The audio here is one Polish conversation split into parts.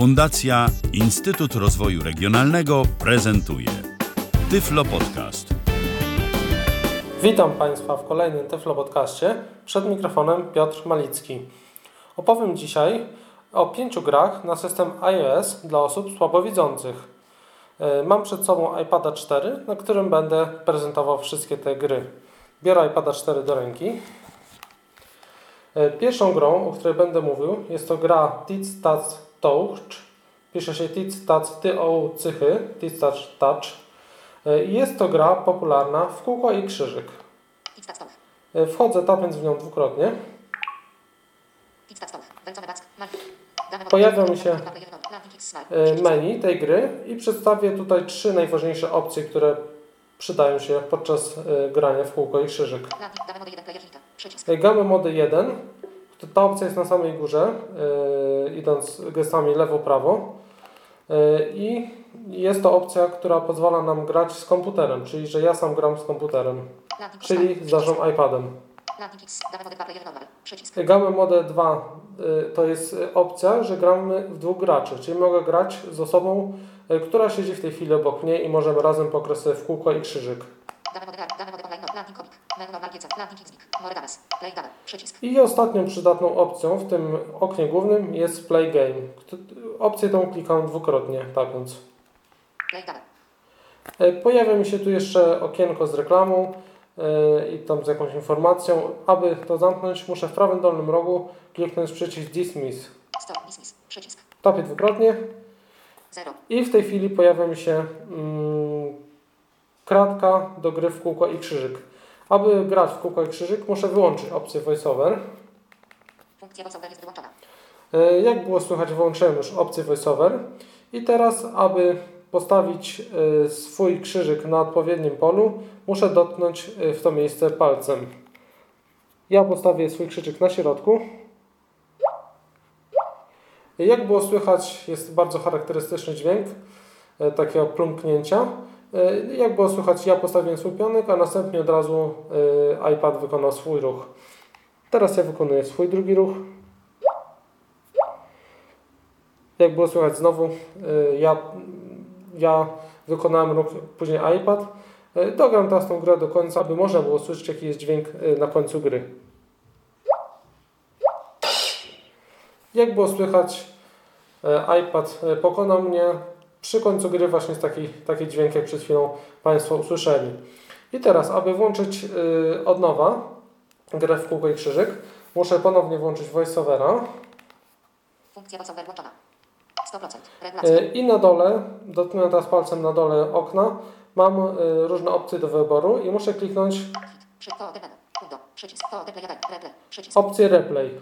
Fundacja Instytut Rozwoju Regionalnego prezentuje Tyflo Podcast. Witam Państwa w kolejnym Tyflo Podcaście. Przed mikrofonem Piotr Malicki. Opowiem dzisiaj o pięciu grach na system iOS dla osób słabowidzących. E, Mam przed sobą iPada 4, na którym będę prezentował wszystkie te gry. Biorę iPada 4 do ręki. E, Pierwszą grą, o której będę mówił, jest to gra Tic Tac Touch. Pisze się Tic Tac Ty O Cychy, Tic Tac Touch. E, Jest to gra popularna w kółko i krzyżyk. E, Wchodzę tapiąc w nią dwukrotnie. Pojawia mi się e, menu tej gry i przedstawię tutaj trzy najważniejsze opcje, które przydają się podczas grania w kółko i krzyżyk. Dane mody 1 player hita. Przycisk. Gamy mody 1. to Ta opcja jest na samej górze, e, idąc gestami lewo-prawo. E, I jest to opcja, która pozwala nam grać z komputerem, czyli że ja sam gram z komputerem, czyli z naszym iPadem. Landing X. Dane mody 2 player normal. Przycisk. Gamy Mode 2 y, to jest opcja, że gramy w dwóch graczy, czyli mogę grać z osobą, która siedzi w tej chwili obok mnie i możemy razem sobie w kółko i krzyżyk. I ostatnią przydatną opcją w tym oknie głównym jest Play Game. Opcję tą klikam dwukrotnie, tapiąc. Y, Pojawia mi się tu jeszcze okienko z reklamą y, i tam z jakąś informacją. Aby to zamknąć, muszę w prawym dolnym rogu kliknąć przycisk Dismiss. Stop. Dismiss. Przycisk. Tapię dwukrotnie 0. I w tej chwili pojawia mi się mm, kratka do gry w kółko i krzyżyk. Aby grać w kółko i krzyżyk, muszę wyłączyć opcję VoiceOver. Funkcja voiceover jest wyłączona. E, Jak było słychać, wyłączyłem już opcję VoiceOver. I teraz, aby postawić e, swój krzyżyk na odpowiednim polu, muszę dotknąć e, w to miejsce palcem. Ja postawię swój krzyżyk na środku. Jak było słychać, jest bardzo charakterystyczny dźwięk takiego plumknięcia. E, Jak było słychać, ja postawiłem swój pionek, a następnie od razu e, iPad wykonał swój ruch. Teraz ja wykonuję swój drugi ruch. Jak było słychać znowu, y, ja, ja wykonałem ruch, później iPad. Dogram teraz tą grę do końca, aby można było słyszeć jaki jest dźwięk na końcu gry. Jak było słychać, iPad pokonał mnie. Przy końcu gry właśnie jest taki, taki dźwięk, jak przed chwilą Państwo usłyszeli. I teraz, aby włączyć y, od nowa grę w kółko i krzyżyk, muszę ponownie włączyć VoiceOvera. Funkcja voiceover włączona. 100%. Regulacje. Y, I na dole, dotknę teraz palcem na dole okna, mam y, różne opcje do wyboru i muszę kliknąć Hit. Przy to menu. Undo. Przycisk. To replay 1. Replay. Przycisk. opcję replay.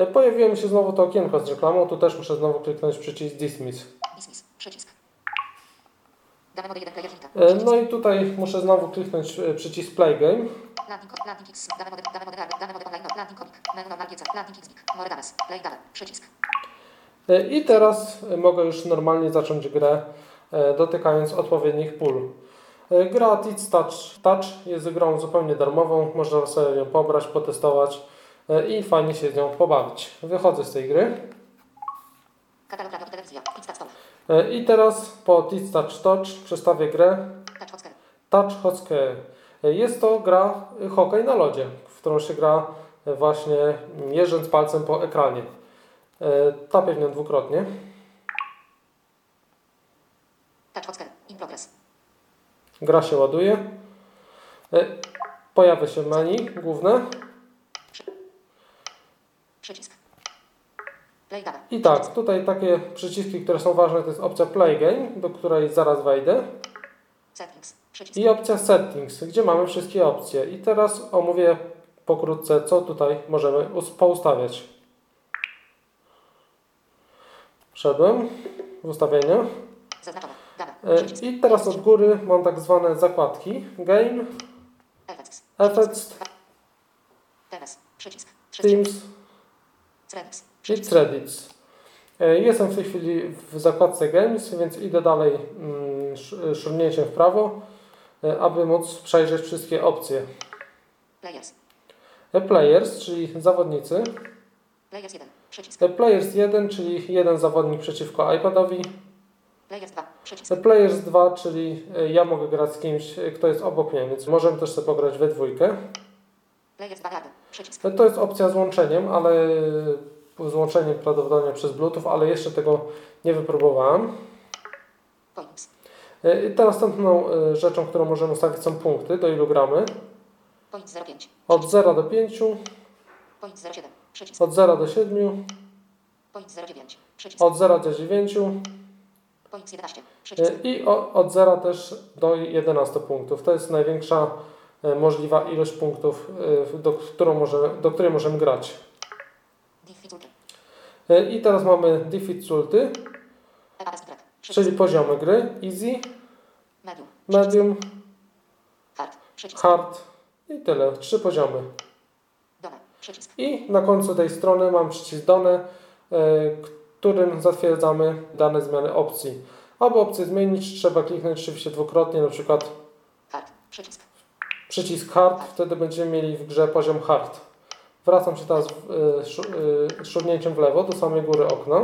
Y, Pojawiło mi się znowu to okienko z reklamą, tu też muszę znowu kliknąć przycisk dismiss. Dismiss. Przycisk. Dane mody 1 player hita. Y, Przycisk. No i tutaj muszę znowu kliknąć y, przycisk play game. Landing, landing X, dane mody, dane mody, dane mody online, landing comic, menu normal GC, landing X, more danes, play dane, przycisk. I teraz mogę już normalnie zacząć grę dotykając odpowiednich pól. Gra Tic Touch Touch jest grą zupełnie darmową, można sobie ją pobrać, potestować i fajnie się z nią pobawić. Wychodzę z tej gry. E, I teraz po Tic Touch Touch przedstawię grę touch Hockey. E, Jest to gra e, hokej na lodzie, w którą się gra e, właśnie jeżdżąc palcem po ekranie. E, Tapię w dwukrotnie. touch hocker, in progress, Gra się ładuje. E, Pojawia się menu główne. Przycisk. Play dane, I tak, tutaj takie przyciski, które są ważne, to jest opcja Play Game, do której zaraz wejdę. settings, przycisk. I opcja Settings, gdzie mamy wszystkie opcje. I teraz omówię pokrótce, co tutaj możemy us- poustawiać. Wszedłem w. Zaznaczone, dane, E. I teraz od góry mam tak zwane zakładki. Game, Effects, Teams Threads, i. E, Jestem w tej chwili w zakładce Games, więc idę dalej mm, sz- szurnięciem w prawo, e, aby móc przejrzeć wszystkie opcje. Players, E, Players, czyli zawodnicy. Players 1. Przycisk. Players 1, czyli jeden zawodnik przeciwko iPadowi. Players 2. Przycisk. Players 2, czyli ja mogę grać z kimś, kto jest obok mnie, więc możemy też sobie pograć we dwójkę. Players 2 rady. Przycisk. E, To jest opcja z łączeniem, ale z łączeniem prawdopodobnie przez Bluetooth, ale jeszcze tego nie wypróbowałem. E, I teraz następną e, rzeczą, którą możemy ustawić są punkty, do ilu gramy. Point 05. Od 0 do 5, Point 07. Przycisk. od 0 do 7, Point 09. Przycisk. od 0 do 9 Point 11. e, i od 0 też do 11 punktów. To jest największa możliwa ilość punktów, e, do, którą możemy, do której możemy grać. E, I teraz mamy difficulty, czyli poziomy gry, easy, Medium. Hard. I tyle. Trzy poziomy. I na końcu tej strony mam przycisk Done, e, którym zatwierdzamy dane zmiany opcji. Aby opcję zmienić, trzeba kliknąć oczywiście dwukrotnie, na przykład Hard. Przycisk. Hard, wtedy będziemy mieli w grze poziom Hard. Wracam się teraz e, szurnięciem w lewo do samej góry okna.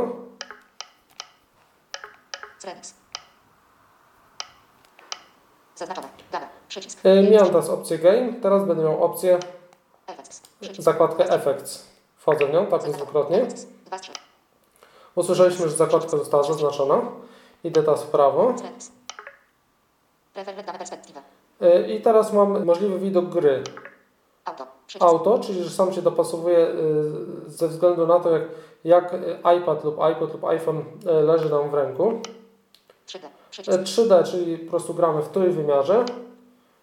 Zaznaczone. Dane. Przycisk. E, Miałem teraz opcję Game, teraz będę miał opcję zakładkę Effects. Wchodzę w nią, tak jest dwukrotnie. Usłyszeliśmy, że zakładka została zaznaczona. Idę teraz w prawo. Preferred perspektywa. E, I teraz mam możliwy widok gry. Auto. Przycisk. auto, czyli że sam się dopasowuje y, ze względu na to, jak, jak iPad lub iPod lub iPhone y, leży nam w ręku. 3D. E, Przycisk. 3D, czyli po prostu gramy w trójwymiarze.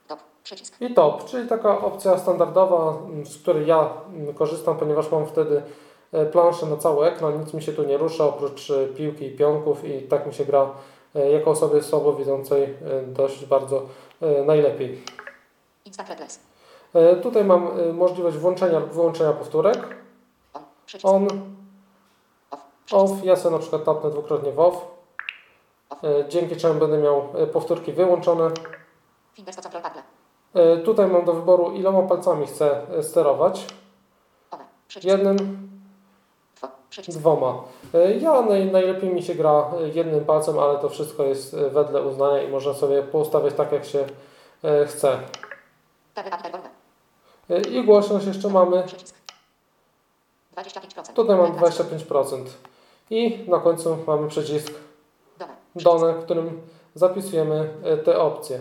Top. Przycisk. I top, czyli taka opcja standardowa, z której ja korzystam, ponieważ mam wtedy e, planszę na cały ekran, nic mi się tu nie rusza oprócz e, piłki i pionków i tak mi się gra e, jako osobie słabowidzącej e, dość bardzo e, najlepiej. Instant replace. E, Tutaj mam e, możliwość włączenia lub wyłączenia powtórek. On. Off. Ja sobie na przykład tapnę dwukrotnie w off, e, dzięki czemu będę miał e, powtórki wyłączone. E, Tutaj mam do wyboru iloma palcami chcę e, sterować. Jednym, Dwa. Przycisk. dwoma. E, Ja naj, najlepiej mi się gra e, jednym palcem, ale to wszystko jest e, wedle uznania i można sobie poustawiać tak jak się chce. I głośność jeszcze mamy. Przycisk. 25%. Tutaj mam Penetracja. 25%. I na końcu mamy przycisk Done. którym zapisujemy te opcje.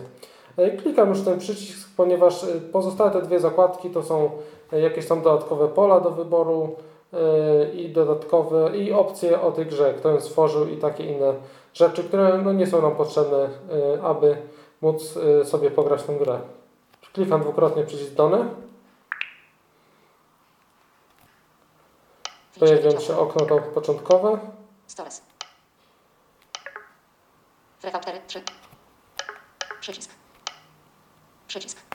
Klikam już ten przycisk, ponieważ pozostałe te dwie zakładki to są jakieś tam dodatkowe pola do wyboru i dodatkowe i opcje o tej grze, kto ją stworzył i takie inne rzeczy, które no, nie są nam potrzebne, e, aby móc e, sobie pograć tę grę. Klikam dwukrotnie przycisk dane, pojawia mi się okno to początkowe. Stores. Frefa 4, 3. Przycisk. Przycisk.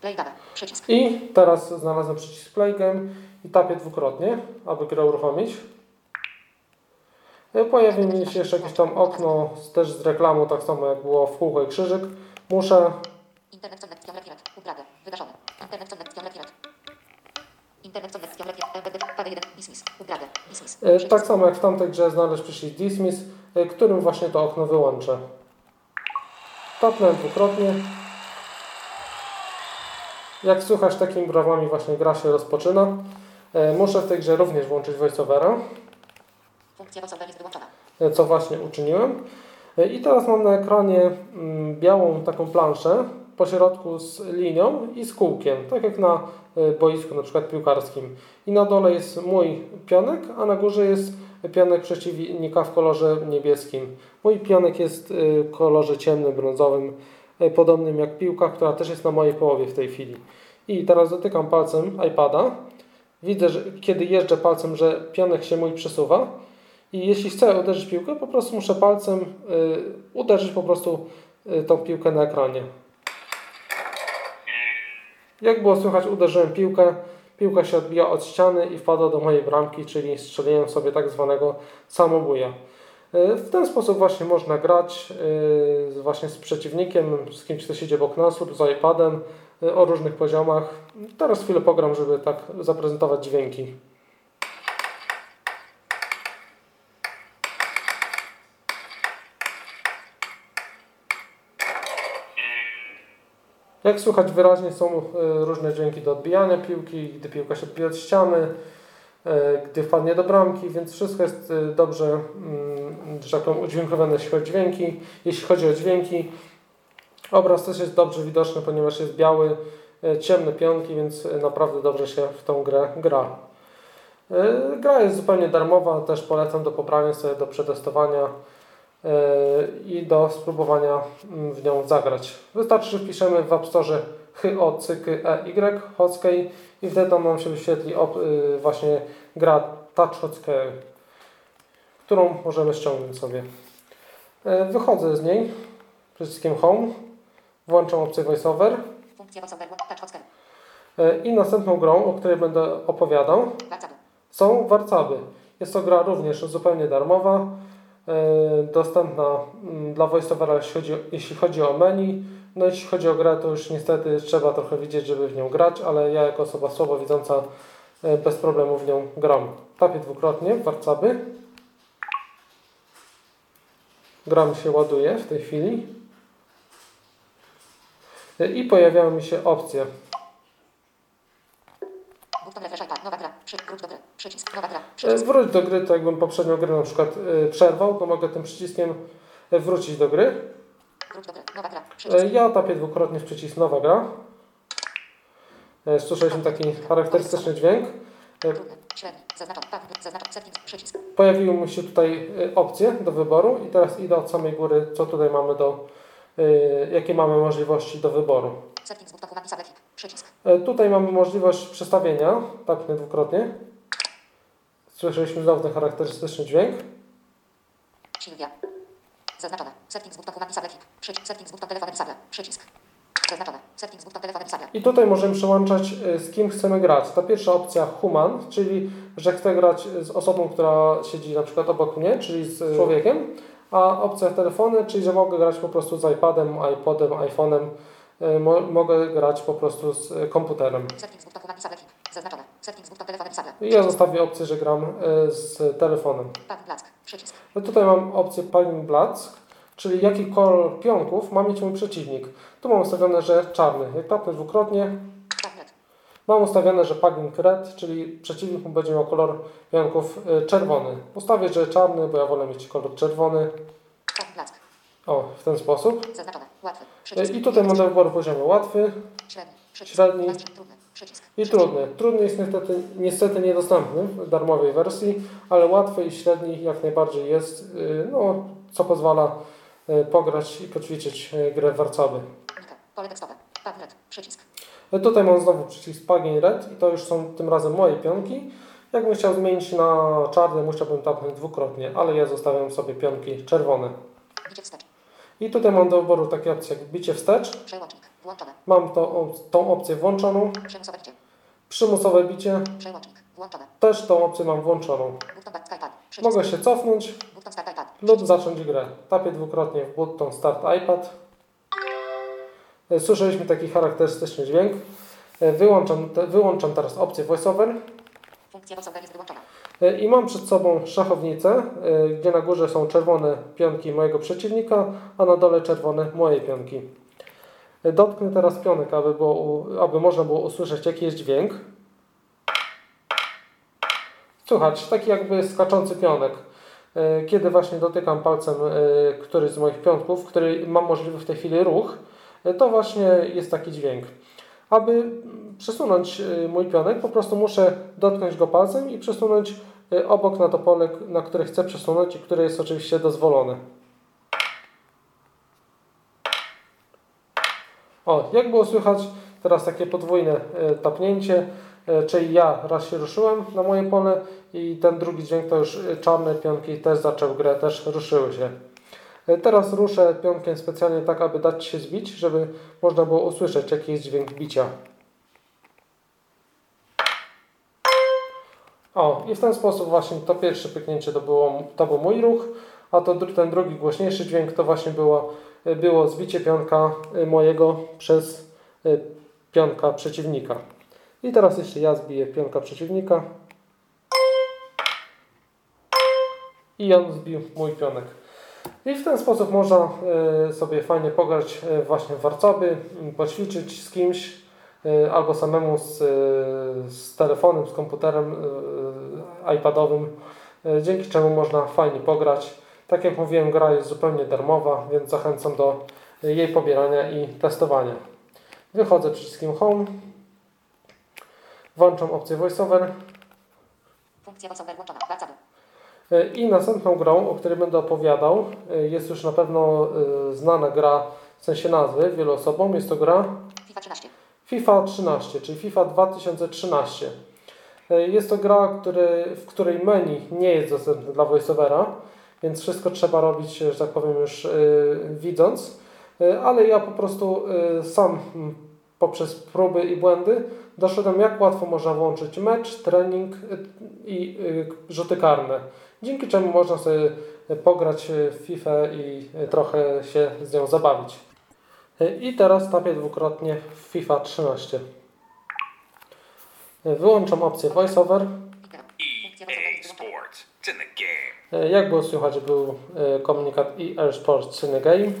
Play dane. Przycisk. I teraz znalazłem przycisk Play Game i tapię dwukrotnie, aby grę uruchomić. E, Pojawi mi się jeszcze jakieś tam okno z, też z reklamą, tak samo jak było w kółko i krzyżyk. Muszę, Internet connect ciągle pirat. Ubrane. Wygaszone. Internet connect ciągle pirat. Internet connect ciągle pirat. LBD. Pada 1. Dismiss. Ubrane. Dismiss. e, tak samo jak w tamtej grze, znaleźć przycisk Dismiss, e, którym właśnie to okno wyłączę. Tapnę dwukrotnie. Jak słychać, takimi brawami właśnie gra się rozpoczyna. E, Muszę w tej grze również włączyć voiceovera. Funkcja voiceover jest wyłączona. E, co właśnie uczyniłem. E, I teraz mam na ekranie mm, białą taką planszę po środku z linią i z kółkiem, tak jak na boisku na przykład piłkarskim. I na dole jest mój pionek, a na górze jest pionek przeciwnika w kolorze niebieskim. Mój pionek jest w kolorze ciemnym, brązowym, podobnym jak piłka, która też jest na mojej połowie w tej chwili. I teraz dotykam palcem iPada. Widzę, że kiedy jeżdżę palcem, że pionek się mój przesuwa. I jeśli chcę uderzyć piłkę, po prostu muszę palcem y, uderzyć po prostu y, tą piłkę na ekranie. Jak było słychać, uderzyłem piłkę, piłka się odbija od ściany i wpadła do mojej bramki, czyli strzeliłem sobie tak zwanego samobuja. E, w ten sposób właśnie można grać e, właśnie z przeciwnikiem, z kimś, kto siedzi obok nas lub z iPadem e, o różnych poziomach. Teraz chwilę pogram, żeby tak zaprezentować dźwięki. Jak słychać wyraźnie są różne dźwięki do odbijania piłki, gdy piłka się odbija od ściany, gdy wpadnie do bramki, więc wszystko jest e, dobrze, mm, że tak powiem, udźwiękowane jeśli chodzi o dźwięki. Jeśli chodzi o dźwięki, obraz też jest dobrze widoczny, ponieważ jest biały, e, ciemne pionki, więc e, naprawdę dobrze się w tą grę gra. E, Gra jest zupełnie darmowa, też polecam do pobrania sobie, do przetestowania e, i do spróbowania mm, w nią zagrać. Wystarczy, że wpiszemy w App Store HOCKEY Hockey i wtedy nam się wyświetli op, y, właśnie gra Touch Hockey, którą możemy ściągnąć sobie. E, Wychodzę z niej przyciskiem Home, włączam opcję VoiceOver Funkcja voiceover. Touch hotscan. e, i następną grą, o której będę opowiadał, Warcaby. są warcaby. Jest to gra również zupełnie darmowa, e, dostępna mm, dla VoiceOvera jeśli chodzi, jeśli chodzi o menu. No jeśli chodzi o grę, to już niestety trzeba trochę widzieć, żeby w nią grać, ale ja jako osoba słabowidząca e, bez problemu w nią gram. Tapię dwukrotnie w warcaby. Gra mi się ładuje w tej chwili. E, I pojawiają mi się opcje. Wróć do gry. E. Wróć do gry, to jakbym poprzednią grę na przykład przerwał, to mogę tym przyciskiem wrócić do gry. Ja tapię dwukrotnie w przycisk nowa gra. E, Słyszeliśmy taki charakterystyczny dźwięk. E. Przycisk. Pojawiły mi się tutaj e, opcje do wyboru i teraz idę od samej góry, co tutaj mamy do, e, jakie mamy możliwości do wyboru. E, Tutaj mamy możliwość przestawienia, tapnę dwukrotnie. Słyszeliśmy znowu ten charakterystyczny dźwięk. Silvia. Zaznaczone. Settings. Button Kuwani Sabekip. Przycisk. Settings. Button telefonem Sabla. Przycisk. Zaznaczone. Settings. Button telefonem Sabla. I tutaj możemy przełączać e, z kim chcemy grać. Ta pierwsza opcja human, czyli że chcę grać z osobą, która siedzi na przykład obok mnie, czyli z człowiekiem, a opcja telefony, czyli że mogę grać po prostu z iPadem, iPodem, iPhone'em, e, mo mogę grać po prostu z komputerem. Settings. Button Kuwani Sabekip. Zaznaczone. Settings. Button telefonem Sabla. I ja zostawię opcję, że gram e, z telefonem. Pan Black. Przycisk. No tutaj mam opcję Pine Blacks, czyli jaki kolor pionków ma mieć mój przeciwnik. Tu mam ustawione, że czarny. Jak tapnę dwukrotnie. Mam ustawione, że Paging Red, czyli przeciwnik mu będzie miał kolor pionków y, czerwony. Ustawię, że czarny, bo ja wolę mieć kolor czerwony. Black. O, w ten sposób. Zaznaczone. Łatwy. Przycisk. I tutaj mam do wyboru poziomy łatwy Średni. Przycisk. I trudny. Trudny jest niestety, niestety niedostępny w darmowej wersji, ale łatwy i średni jak najbardziej jest, y, no, co pozwala y, pograć i poćwiczyć y, grę warcaby. Nika. Pole tekstowe. Red. Przycisk. Tutaj mam znowu przycisk Paging Red i to już są tym razem moje pionki. Jakbym chciał zmienić na czarny, musiałbym tapnąć dwukrotnie, ale ja zostawiam sobie pionki czerwone. Bicie wstecz. I tutaj mam do wyboru takie opcje jak bicie wstecz. Przełącznik. Włączone. Mam to, tą opcję włączoną. Przymusowe bicie. Przymusowe bicie. Przełącznik. Włączone. Też tą opcję mam włączoną. Mogę się cofnąć lub zacząć grę. Tapię dwukrotnie w button Start iPad. E, Słyszeliśmy taki charakterystyczny dźwięk. E, Wyłączam, wyłączam teraz opcję VoiceOver. Funkcja voiceover jest wyłączona. E, I mam przed sobą szachownicę, gdzie na górze są czerwone pionki mojego przeciwnika, a na dole czerwone moje pionki. Dotknę teraz pionek, aby, było, aby można było usłyszeć jaki jest dźwięk. Słychać taki jakby skaczący pionek. E, Kiedy właśnie dotykam palcem e, któryś z moich pionków, który mam możliwy w tej chwili ruch, e, to właśnie jest taki dźwięk. Aby przesunąć mój pionek, po prostu muszę dotknąć go palcem i przesunąć obok na to pole, na które chcę przesunąć i które jest oczywiście dozwolone. O, jak było słychać, teraz takie podwójne e, tapnięcie, e, czyli ja raz się ruszyłem na moje pole i ten drugi dźwięk to już e, czarne pionki też zaczęły grę, też ruszyły się. Teraz ruszę pionkiem specjalnie tak, aby dać się zbić, żeby można było usłyszeć jaki jest dźwięk bicia. O, i w ten sposób właśnie to pierwsze pyknięcie to, było, to był mój ruch, a to ten drugi głośniejszy dźwięk to właśnie było, było zbicie pionka y, mojego przez y, pionka przeciwnika. I teraz jeszcze ja zbiję pionka przeciwnika. I on zbił mój pionek. I w ten sposób można e, sobie fajnie pograć właśnie warcoby, poćwiczyć z kimś albo samemu z, z telefonem, z komputerem iPadowym, dzięki czemu można fajnie pograć. Tak jak mówiłem, gra jest zupełnie darmowa, więc zachęcam do jej pobierania i testowania. Wychodzę przyciskiem Home, włączam opcję VoiceOver Funkcja voiceover włączona. Warcaby. E, I następną grą, o której będę opowiadał, e, jest już na pewno e, znana gra w sensie nazwy wielu osobom. Jest to gra FIFA 13. FIFA 13, czyli FIFA 2013. E, Jest to gra, który, w której menu nie jest dostępne dla voiceovera, więc wszystko trzeba robić, że tak powiem, już e, widząc. E, Ale ja po prostu e, sam m, poprzez próby i błędy doszedłem, jak łatwo można włączyć mecz, trening i rzuty karne. Dzięki czemu można sobie pograć w FIFA i trochę się z nią zabawić. I teraz tapię dwukrotnie w FIFA 13. E, Wyłączam opcję VoiceOver. Liter. Funkcja voiceover EA włączona. Sports. It's in the game. E, Jak było słychać, był e, komunikat EA Sports in the Game.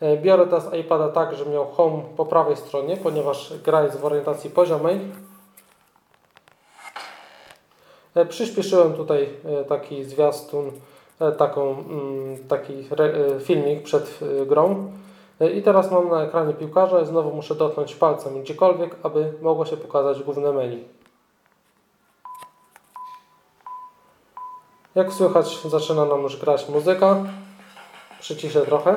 E, Biorę teraz iPada tak, że miał Home po prawej stronie, ponieważ gra jest w orientacji poziomej. E, Przyspieszyłem tutaj e, taki zwiastun, e, taką, mm, taki e, filmik przed e, grą. E, I teraz mam na ekranie piłkarza i znowu muszę dotknąć palcem gdziekolwiek, aby mogło się pokazać główne menu. Jak słychać, zaczyna nam już grać muzyka. Przyciszę trochę.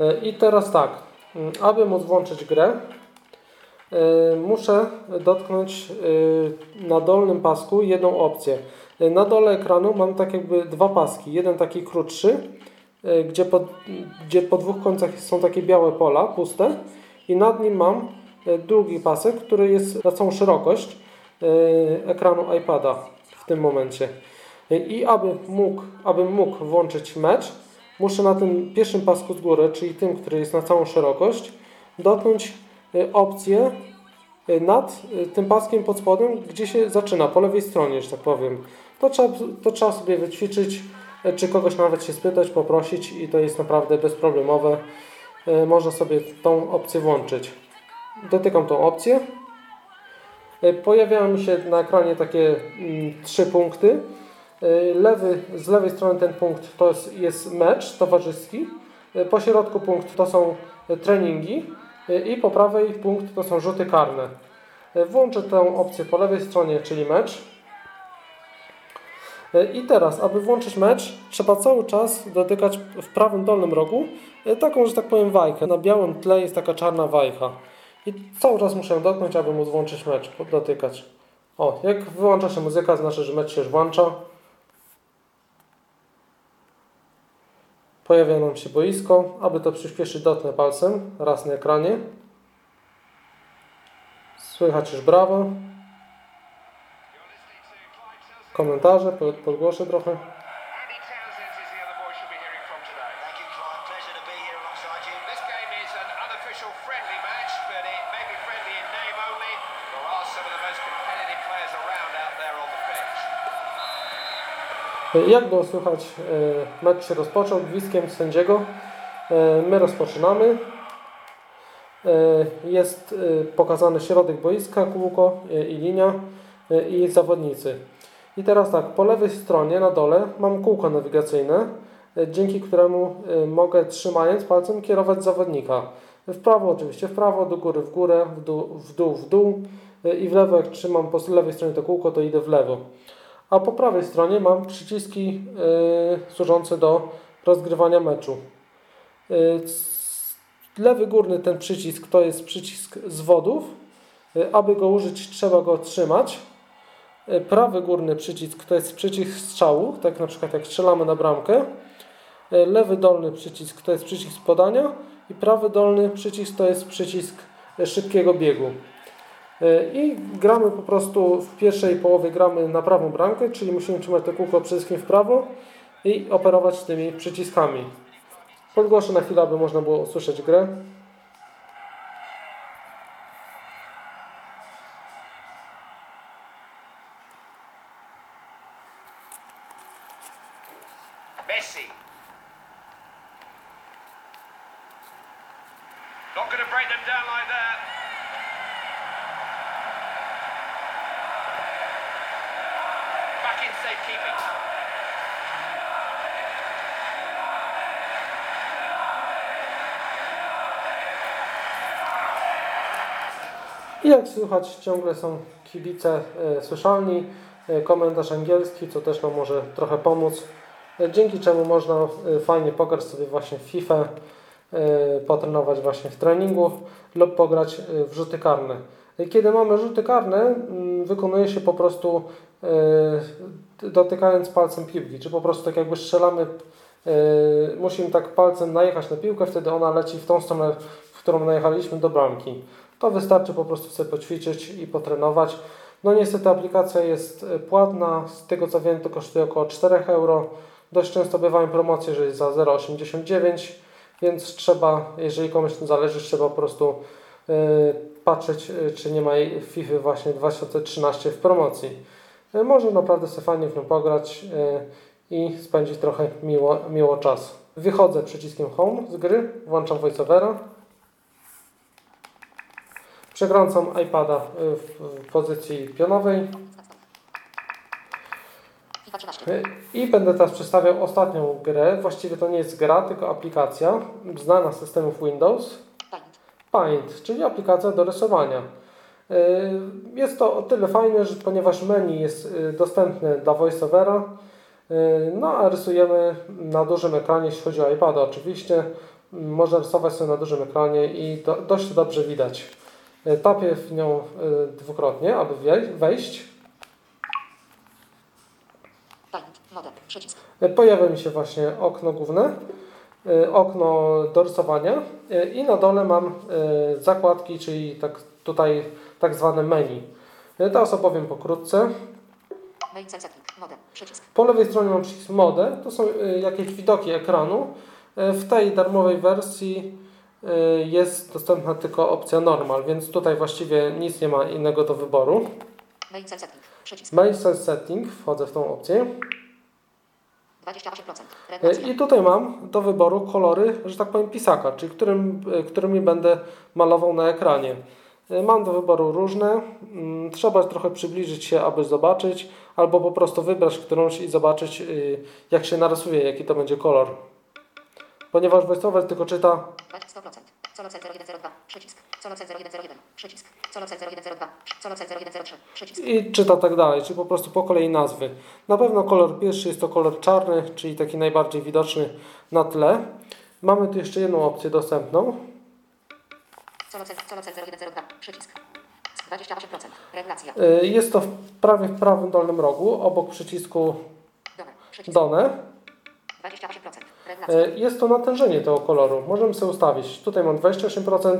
E, I teraz tak, mm, aby móc włączyć grę, e, muszę dotknąć e, na dolnym pasku jedną opcję. Na dole ekranu mam tak jakby dwa paski. Jeden taki krótszy, gdzie po, gdzie po dwóch końcach są takie białe pola, puste. I nad nim mam drugi pasek, który jest na całą szerokość ekranu iPada w tym momencie. I aby mógł, abym mógł włączyć mecz, muszę na tym pierwszym pasku z góry, czyli tym, który jest na całą szerokość, dotknąć y, opcję y, nad y, tym paskiem pod spodem, gdzie się zaczyna, po lewej stronie, że tak powiem. To trzeba, to trzeba sobie wyćwiczyć, czy kogoś nawet się spytać, poprosić i to jest naprawdę bezproblemowe. Można sobie tą opcję włączyć. Dotykam tą opcję. Pojawiają mi się na ekranie takie mm, trzy punkty. Y, Lewy, z lewej strony ten punkt to jest, mecz towarzyski, y, po środku punkt to są treningi y, i po prawej punkt to są rzuty karne. Włączę tę opcję po lewej stronie, czyli mecz. I teraz, aby włączyć mecz, trzeba cały czas dotykać w prawym dolnym rogu taką, że tak powiem, wajkę. Na białym tle jest taka czarna wajcha. I cały czas muszę dotknąć, aby móc włączyć mecz, dotykać. O, jak wyłącza się muzyka, znaczy, że mecz się już włącza. Pojawia nam się boisko. Aby to przyspieszyć, dotknę palcem raz na ekranie. Słychać już brawo. Komentarze, pod- podgłoszę trochę. Jak było słychać, e, mecz się rozpoczął gwizdkiem sędziego. E, My rozpoczynamy. E, Jest pokazany środek boiska, kółko i linia i zawodnicy. I teraz tak, po lewej stronie na dole mam kółko nawigacyjne, dzięki któremu mogę trzymając palcem kierować zawodnika. W prawo oczywiście, w prawo, do góry, w górę, w dół, w dół, w dół i w lewo jak trzymam po lewej stronie to kółko, to idę w lewo. A po prawej stronie mam przyciski y, służące do rozgrywania meczu. Y, lewy górny ten przycisk to jest przycisk zwodów. Y, aby go użyć trzeba go trzymać. Prawy górny przycisk to jest przycisk strzału, tak na przykład jak strzelamy na bramkę. Lewy dolny przycisk to jest przycisk podania i prawy dolny przycisk to jest przycisk szybkiego biegu. E, i gramy po prostu w pierwszej połowie gramy na prawą bramkę, czyli musimy trzymać to kółko przede wszystkim w prawo i operować tymi przyciskami. Podgłoszę na chwilę, aby można było usłyszeć grę. Not going to break them down like that. Safekeeping. I jak słychać, ciągle są kibice e, słyszalni, e, komentarz angielski, co też nam może trochę pomóc, e, dzięki czemu można e, fajnie pograć sobie właśnie w FIFA, e, potrenować właśnie w treningu lub pograć e, w rzuty karne. E, Kiedy mamy rzuty karne, mm, wykonuje się po prostu dotykając palcem piłki, czy po prostu tak jakby strzelamy, e, musimy tak palcem najechać na piłkę, wtedy ona leci w tą stronę, w którą najechaliśmy do bramki. To wystarczy po prostu sobie poćwiczyć i potrenować. No niestety aplikacja jest e, płatna, z tego co wiem to kosztuje około 4 euro. Dość często bywają promocje, że jest za 0,89, więc trzeba, jeżeli komuś tym zależy, trzeba po prostu e, patrzeć, e, czy nie ma FIFA właśnie 2013 w promocji. E, Można naprawdę sobie fajnie w nią pograć e, i spędzić trochę miło, miło czas. Wychodzę przyciskiem Home z gry, włączam VoiceOvera. Przekręcam iPada y, w, pozycji pionowej FIFA 13. i będę teraz przedstawiał ostatnią grę. Właściwie to nie jest gra, tylko aplikacja znana z systemów Windows. Paint, czyli aplikacja do rysowania. Y, Jest to o tyle fajne, że ponieważ menu jest y, dostępne dla VoiceOvera, y, no a rysujemy na dużym ekranie, jeśli chodzi o iPada oczywiście. Mm, Można rysować sobie na dużym ekranie i do, dość dobrze widać. Tapię w nią dwukrotnie, aby wejść. Y, Pojawia mi się właśnie okno główne, okno do rysowania i na dole mam zakładki, czyli tak, tutaj tak zwane menu. Y, Teraz opowiem pokrótce. Po lewej stronie mam przycisk Mode, to są y, jakieś widoki ekranu. Y, W tej darmowej wersji jest dostępna tylko opcja Normal, więc tutaj właściwie nic nie ma innego do wyboru. Main cell setting. Przycisk. Cell Setting, wchodzę w tą opcję. 28%. Y, Regulacja. I tutaj mam do wyboru kolory, że tak powiem, pisaka, czyli którym, którymi będę malował na ekranie. Y, Mam do wyboru różne. Mm, Trzeba trochę przybliżyć się, aby zobaczyć, albo po prostu wybrać którąś i zobaczyć, y, jak się narysuje, jaki to będzie kolor. Ponieważ VoiceOver tylko czyta 100%. Colocel 0102. Przycisk. Colocel 0101. Przycisk. Colocel 0102. Colocel 0103. Przycisk. i czyta tak dalej, czyli po prostu po kolei nazwy. Na pewno kolor pierwszy jest to kolor czarny, czyli taki najbardziej widoczny na tle. Mamy tu jeszcze jedną opcję dostępną. Colocel, colocel 0102. Przycisk. 28%. Regulacja. Y, Jest to w prawie w prawym dolnym rogu, obok przycisku Done. Przycisk. Done. 28%. Regulacja. Y, Jest to natężenie tego koloru. Możemy sobie ustawić. Tutaj mam 28%.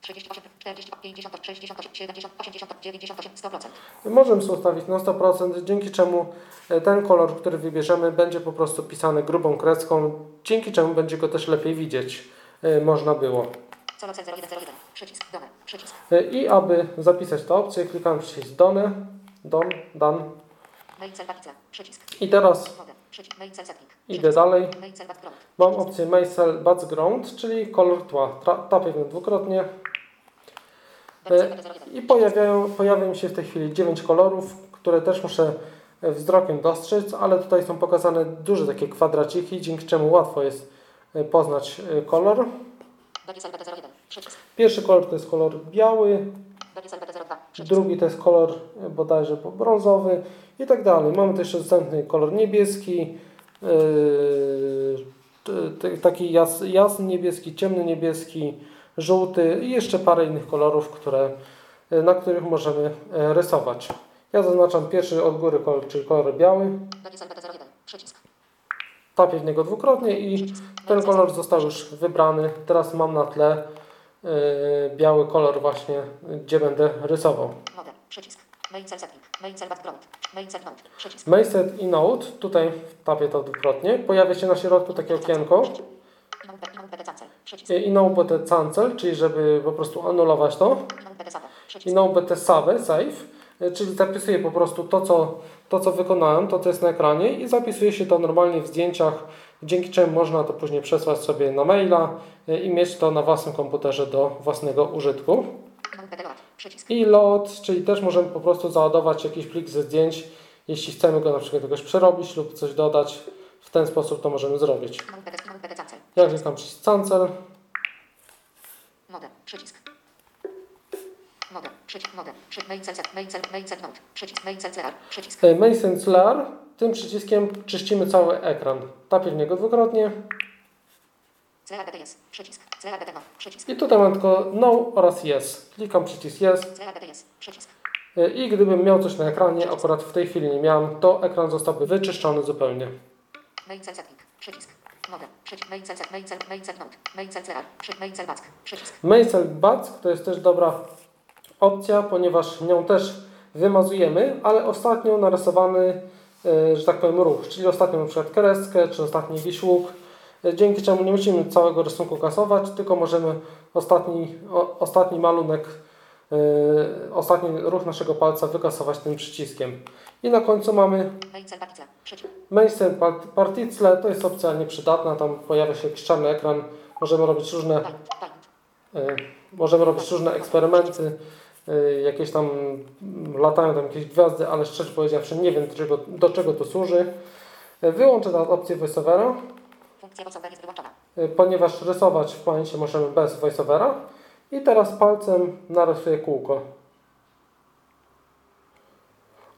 38, 40, 50, 68, 70, 80, 98, 100%. Możemy sobie ustawić na 100%, dzięki czemu y, ten kolor, który wybierzemy, będzie po prostu pisany grubą kreską, dzięki czemu będzie go też lepiej widzieć. Można było. Colocel 0101. Przycisk. Done. Przycisk. Y, I aby zapisać tę opcję, klikam przycisk Done, Don, Dan. I teraz idę dalej. Mam opcję Maisel Background, czyli kolor tła. Tapię nią dwukrotnie. E, cell 01. I pojawiają, pojawia mi się w tej chwili 9 kolorów, które też muszę e, wzrokiem dostrzec, ale tutaj są pokazane duże takie kwadraciki, dzięki czemu łatwo jest e, poznać e, kolor. Bagiesel BT01. Przycisk. Pierwszy kolor to jest kolor biały, Bagiesel BT02. Przycisk. drugi to jest kolor e, bodajże brązowy i tak dalej. Mamy też dostępny kolor niebieski, e, taki jas, jasny niebieski, ciemny niebieski, żółty i jeszcze parę innych kolorów, które, e, na których możemy rysować. Ja zaznaczam pierwszy od góry kolor, czyli kolor biały. Bagiesel BT01. Przycisk. Tapię w niego dwukrotnie i ten kolor został już wybrany. Teraz mam na tle e, biały kolor właśnie, gdzie będę rysował. Model. Przycisk. Main cell setting. Main cell background. Main cell node. Przycisk. Mayset i Note, tutaj tapię to dwukrotnie, pojawia się na środku takie okienko. Przycisk. i no BT cancel, czyli żeby po prostu anulować to i no BT save, save, y, czyli zapisuję po prostu to co, to, co wykonałem, to, co jest na ekranie i zapisuje się to normalnie w zdjęciach dzięki czemu można to później przesłać sobie na maila y, i mieć to na własnym komputerze do własnego użytku. I load, czyli też możemy po prostu załadować jakiś plik ze zdjęć, jeśli chcemy go na przykład jakoś przerobić lub coś dodać. W ten sposób to możemy zrobić. Notepad, notepad cancel. Ja klikam przycisk cancel. Mode. Przycisk. Mode. Przycisk. Main cell, main cell, main. Przycisk. Main. Przycisk. Main Layer. Tym przyciskiem czyścimy cały ekran. Tapię w niego dwukrotnie. I tutaj mam tylko no oraz yes. Klikam przycisk yes. Y, I gdybym miał coś na ekranie, akurat w tej chwili nie miałem, to ekran zostałby wyczyszczony zupełnie. Main setting. Przycisk. Main main main. Main main cell back. Przycisk. Mail Back to jest też dobra opcja, ponieważ nią też wymazujemy, ale ostatnio narysowany, e, że tak powiem, ruch, czyli ostatnio na przykład kreskę, czy ostatni jakiś łuk, e, dzięki czemu nie musimy całego rysunku kasować, tylko możemy ostatni, o, ostatni malunek, e, ostatni ruch naszego palca wykasować tym przyciskiem. I na końcu mamy. Mainstream part- Particle, to jest opcja nieprzydatna, tam pojawia się jakiś czarny ekran, możemy robić różne. E, Możemy robić różne eksperymenty, jakieś tam latają tam jakieś gwiazdy, ale szczerze powiedziawszy nie wiem do czego, do czego to służy. E, Wyłączę teraz opcję voiceovera, Funkcja voiceover jest wyłączona. e, ponieważ rysować w pamięci możemy bez voiceovera. I teraz palcem narysuję kółko.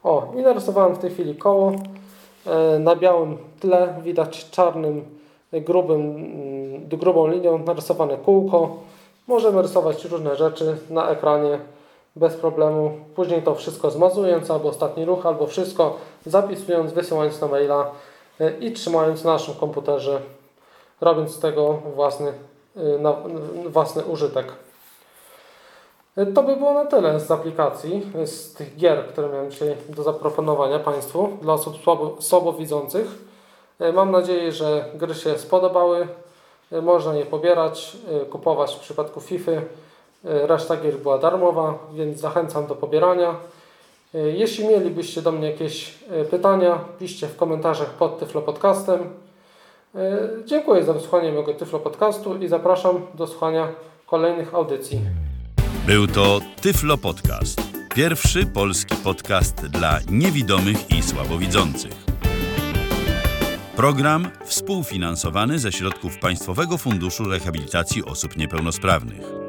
O, i narysowałem w tej chwili koło. Na białym tle widać czarnym, grubym, mm, grubą linią narysowane kółko. Możemy rysować różne rzeczy na ekranie bez problemu. Później to wszystko zmazując, albo ostatni ruch, albo wszystko zapisując, wysyłając na maila e, i trzymając na naszym komputerze, robiąc z tego własny, e, na, własny użytek. E, To by było na tyle z aplikacji, z tych gier, które miałem dzisiaj do zaproponowania Państwu dla osób słabo, słabowidzących. Mam nadzieję, że gry się spodobały. Można je pobierać, kupować w przypadku FIFA. E, Reszta była darmowa, więc zachęcam do pobierania. E, Jeśli mielibyście do mnie jakieś e, pytania, piszcie w komentarzach pod Tyflo Podcastem. Dziękuję za wysłuchanie mojego Tyflo Podcastu i zapraszam do słuchania kolejnych audycji. Był to Tyflo Podcast. Pierwszy polski podcast dla niewidomych i słabowidzących. Program współfinansowany ze środków Państwowego Funduszu Rehabilitacji Osób Niepełnosprawnych.